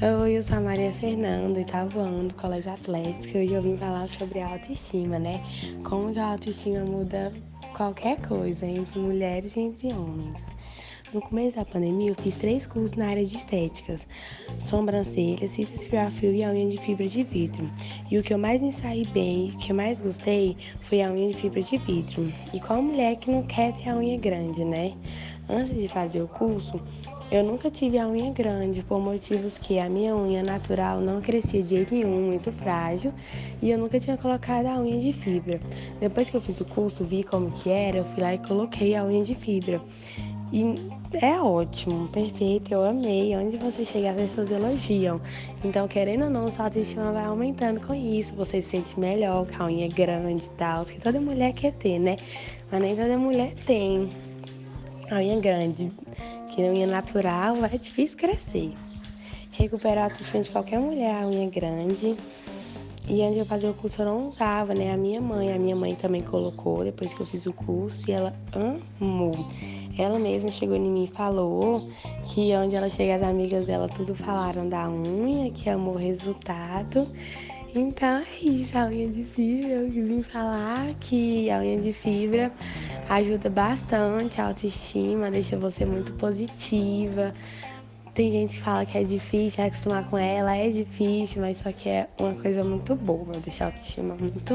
eu sou a Maria Fernanda, oitavo ano do Colégio Atlético hoje eu vim falar sobre a autoestima, né? Como a autoestima muda qualquer coisa entre mulheres e entre homens. No começo da pandemia, eu fiz três cursos na área de estéticas: sobrancelha, cílios fio a fio e a unha de fibra de vidro. E o que eu mais saí bem o que eu mais gostei foi a unha de fibra de vidro. E qual mulher que não quer ter a unha grande, né? Antes de fazer o curso, eu nunca tive a unha grande por motivos que a minha unha natural não crescia de jeito nenhum, muito frágil, e eu nunca tinha colocado a unha de fibra. Depois que eu fiz o curso, vi como que era, eu fui lá e coloquei a unha de fibra. E é ótimo, perfeito, eu amei. Onde você chegar, as pessoas elogiam. Então, querendo ou não, sua autoestima vai aumentando com isso. Você se sente melhor, com a unha é grande e tal. Que toda mulher quer ter, né? Mas nem toda mulher tem a unha é grande. Que a unha natural é difícil crescer. Recuperar a autoestima de qualquer mulher, a unha grande. E antes de eu fazer o curso eu não usava, né? A minha mãe, a minha mãe também colocou depois que eu fiz o curso e ela amou. Ela mesma chegou em mim e falou que onde ela chega, as amigas dela tudo falaram da unha, que amou o resultado. Então é isso, a unha de fibra. Eu vim falar que a unha de fibra ajuda bastante a autoestima, deixa você muito positiva. Tem gente que fala que é difícil acostumar com ela, é difícil, mas só que é uma coisa muito boa, deixar a autoestima muito